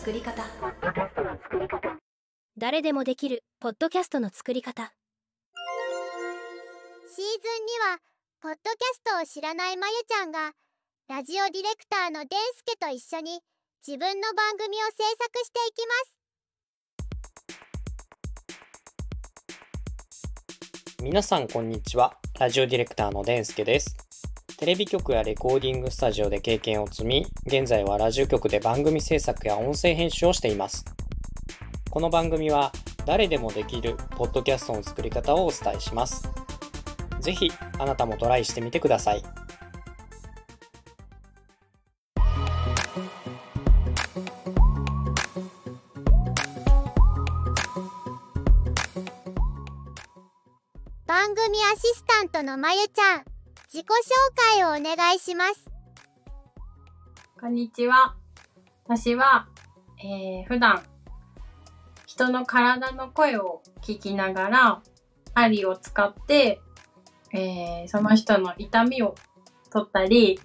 作り方。誰でもできるポッドキャストの作り方。シーズン2はポッドキャストを知らないまゆちゃんがラジオディレクターのデンスケと一緒に自分の番組を制作していきます。皆さんこんにちは。ラジオディレクターのデンスケですテレビ局やレコーディングスタジオで経験を積み現在はラジオ局で番組制作や音声編集をしています。この番組は誰でもできるポッドキャストの作り方をお伝えします。ぜひあなたもトライしてみてください。番組アシスタントのまゆちゃん。自己紹介をお願いしますこんにちは。私は、えー、普段、人の体の声を聞きながら、針を使って、えー、その人の痛みを取ったり、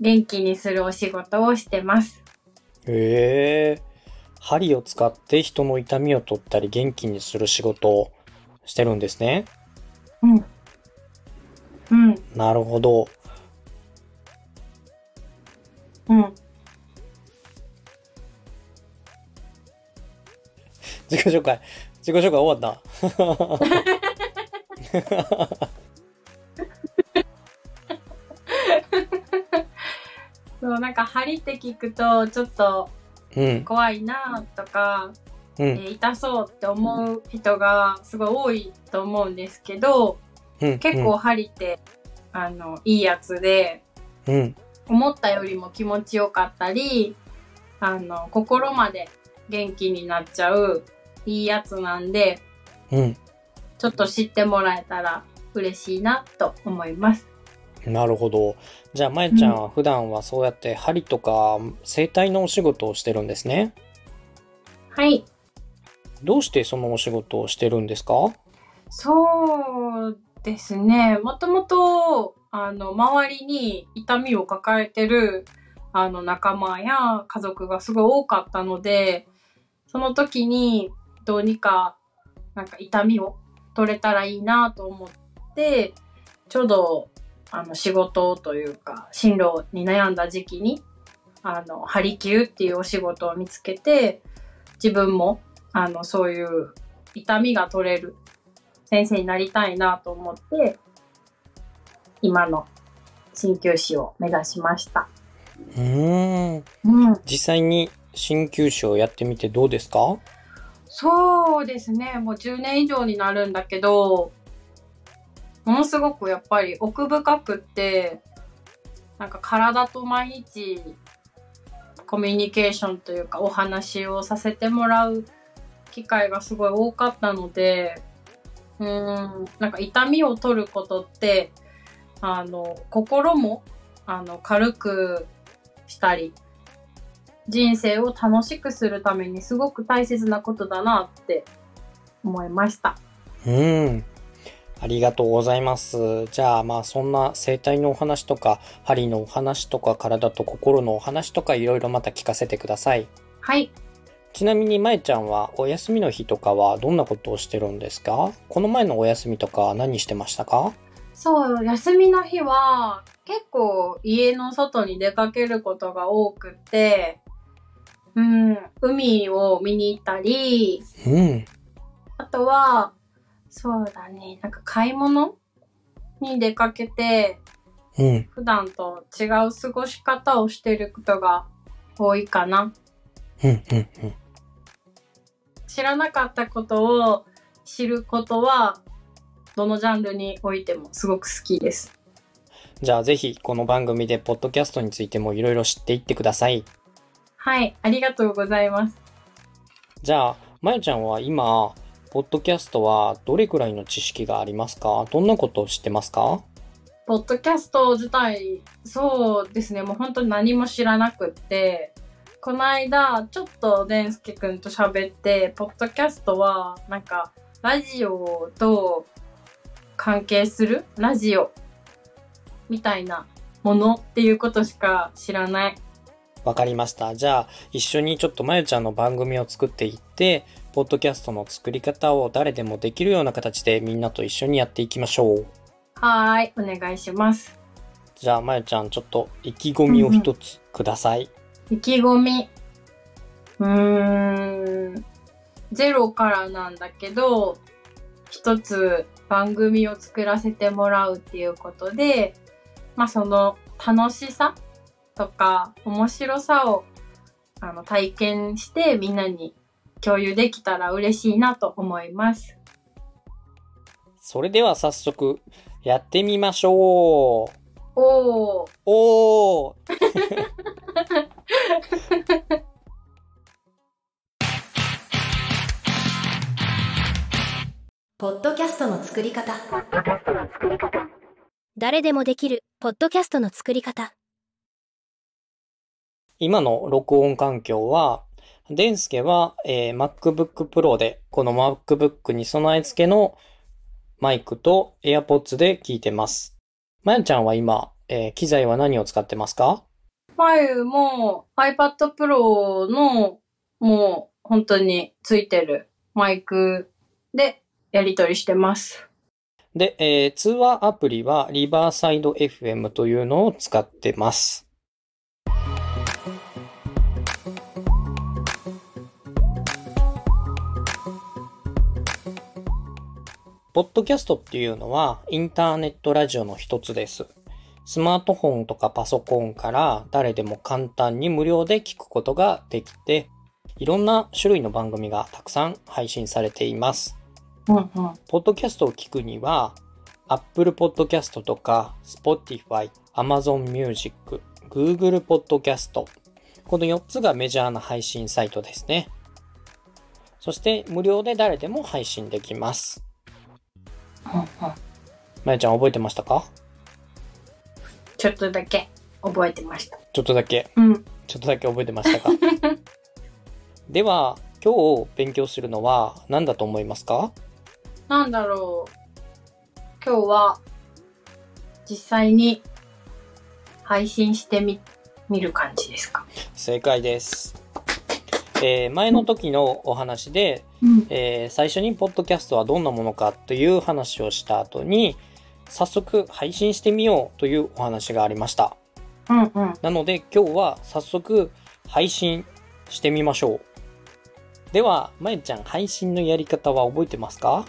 元気にするお仕事をしてます。へえ針を使って人の痛みを取ったり元気にする仕事をしてるんですねうん。うん。なるほど。うん。自己紹介。自己紹介終わった。そう、なんか針って聞くと、ちょっとうん。怖いなとか、うん。えー痛そうって思う人がすごい多いと思うんですけど、うん結構針って、あの、いいやつで、うん思ったよりも気持ちよかったり、あの、心まで元気になっちゃういいやつなんで、うんちょっと知ってもらえたら嬉しいなと思います。なるほど。じゃあ、まゆちゃんは普段はそうやって針とか整体のお仕事をしてるんですね？はい。どうしてそのお仕事をしてるんですか？そうですね。もともと、あの、周りに痛みを抱えてる、あの、仲間や家族がすごい多かったので、その時に、どうにか、なんか痛みを取れたらいいなと思って、ちょうど、あの、仕事というか、進路に悩んだ時期に、あの、ハリキューっていうお仕事を見つけて、自分も、あの、そういう痛みが取れる先生になりたいなと思って、今の鍼灸師を目指しました。うーん。うん。実際に鍼灸師をやってみてどうですか？そうですね。もう10年以上になるんだけど、ものすごくやっぱり奥深くって、なんか体と毎日コミュニケーションというかお話をさせてもらう機会がすごい多かったので、うーん、なんか痛みを取ることって、あの、心も、あの、軽くしたり、人生を楽しくするためにすごく大切なことだなって思いました。うーん。ありがとうございます。じゃあ、まあ、そんな整体のお話とか、針のお話とか、体と心のお話とか、いろいろまた聞かせてください。はい。ちなみに、まえちゃんはお休みの日とかはどんなことをしてるんですか？この前のお休みとか何してましたか？そう、休みの日は結構家の外に出かけることが多くて、うん、海を見に行ったり、うん。あとは、そうだね、なんか買い物に出かけて、うん。普段と違う過ごし方をしてることが多いかな。うん。うん。うん。知らなかったことを知ることは、どのジャンルにおいてもすごく好きです。じゃあぜひこの番組でポッドキャストについてもいろいろ知っていってください。はい、ありがとうございます。じゃあ、まゆちゃんは今、ポッドキャストはどれくらいの知識がありますか？どんなことを知ってますか？ポッドキャスト自体、そうですね、もう本当に何も知らなくって、この間、ちょっとデンスケ君と喋って、ポッドキャストは、なんか、ラジオと関係する？ラジオみたいなものっていうことしか知らないわかりました。じゃあ、一緒にちょっとまゆちゃんの番組を作っていって、ポッドキャストの作り方を誰でもできるような形でみんなと一緒にやっていきましょう。はーい、お願いします。じゃあ、まゆちゃん、ちょっと意気込みを一つください。意気込み。うーん。ゼロからなんだけど、一つ番組を作らせてもらうっていうことで、まあその楽しさとか面白さをあの体験してみんなに共有できたら嬉しいなと思います。それでは早速、やってみましょう。おー。おー ポッドキャストの作り方。誰でもできるポッドキャストの作り方。今の録音環境は、デンスケは、えー MacBook Pro で、この MacBook に備え付けのマイクと AirPods で聞いてます。まやちゃんは今、えー機材は何を使ってますか？まゆも iPad Pro のもう本当についてるマイクでやり取りしてます。で、えー通話アプリはリバーサイド FM というのを使ってます。ポッドキャストっていうのはインターネットラジオの一つです。スマートフォンとかパソコンから誰でも簡単に無料で聞くことができて、いろんな種類の番組がたくさん配信されています。うんうん。ポッドキャストを聞くには、Apple Podcast とか Spotify、Amazon Music、Google Podcast、この4つがメジャーな配信サイトですね。そして無料で誰でも配信できます。うんうんまゆちゃん覚えてましたか？ちょっとだけ覚えてました。ちょっとだけ、うん。ちょっとだけ覚えてましたか？では、今日勉強するのは何だと思いますか？なんだろう。今日は実際に配信してみ、見る感じですか？正解です。えー前の時のお話で、うん。えー最初にポッドキャストはどんなものかという話をした後に、早速配信してみようというお話がありました。うんうん。なので今日は早速配信してみましょう。では、まゆちゃん配信のやり方は覚えてますか？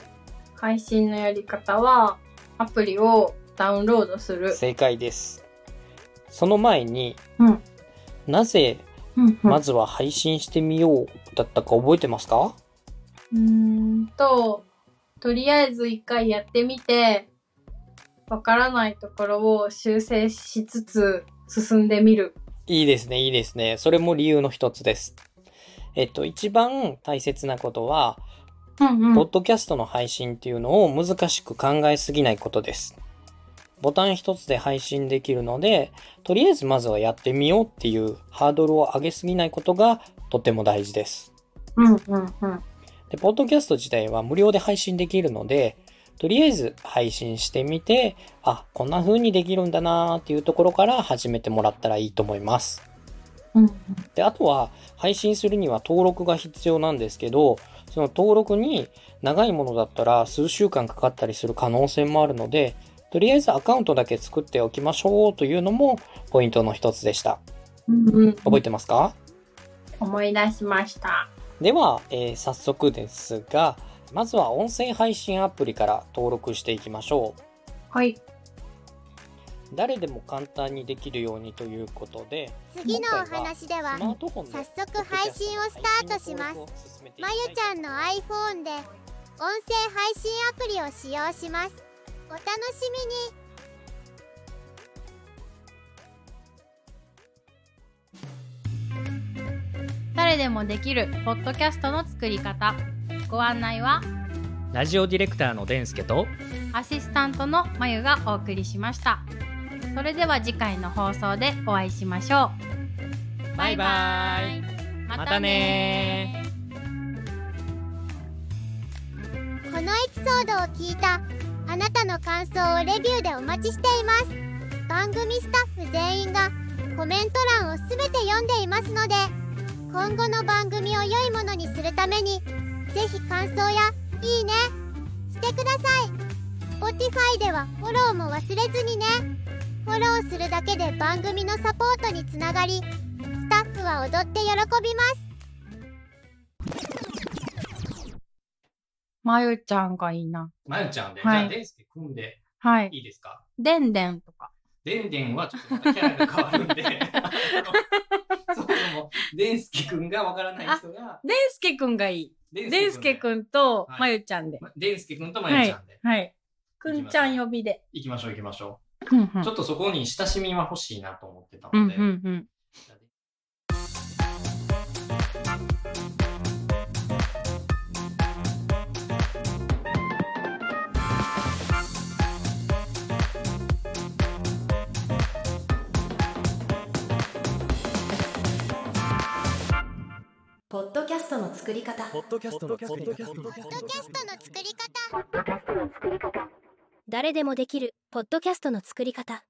配信のやり方は、アプリをダウンロードする。正解です。その前にうん。なぜ。まずは配信してみようだったか覚えてますか？うーんと、とりあえず一回やってみて、わからないところを修正しつつ進んでみる。いいですね、いいですね。それも理由の一つです。えっと、一番大切なことは、うんポッドキャストの配信っていうのを難しく考えすぎないことです。ボタン一つで配信できるので、とりあえずまずはやってみようっていうハードルを上げすぎないことがとても大事です。うんうんうん。で、ポッドキャスト自体は無料で配信できるので、とりあえず配信してみて、あ、こんな風にできるんだなーっていうところから始めてもらったらいいと思います。うんで、あとは配信するには登録が必要なんですけど、その登録に長いものだったら数週間かかったりする可能性もあるので、とりあえずアカウントだけ作っておきましょうというのもポイントの一つでした。うんうん。覚えてますか？思い出しました。では、えー早速ですが、まずは音声配信アプリから登録していきましょう。はい。誰でも簡単にできるようにということで、次のお話では早速配信をスタートします。まゆちゃんの iPhone で音声配信アプリを使用します。お楽しみに。誰でもできるポッドキャストの作り方ご案内はラジオディレクターのデンスケと、アシスタントのまゆがお送りしました。それでは次回の放送でお会いしましょう。バイバイ。またね。このエピソードを聞いたあなたの感想をレビューでお待ちしています。番組スタッフ全員がコメント欄をすべて読んでいますので今後の番組を良いものにするためにぜひ感想やいいねしてください Spotify ではフォローも忘れずにねフォローするだけで番組のサポートにつながりスタッフは踊って喜びますまゆちゃんがいいな。まゆちゃんで、はいじゃあ、デンスケ組んではい。いいですか？でんでんとか。でんでんはちょっとキャラが変わるんで、そもそも、デンスケくんがわからない人が、でんすけくんがいい。デでんすけくんとはいまゆちゃんで。まデンスケくんとまゆちゃんで、はい。くんちゃん呼びで。行きましょう行きましょう。ちょっとそこに親しみは欲しいなと思ってたうんので、作り方。ポッドキャストの作り方。ポッドキャストの作り方。誰でもできるポッドキャストの作り方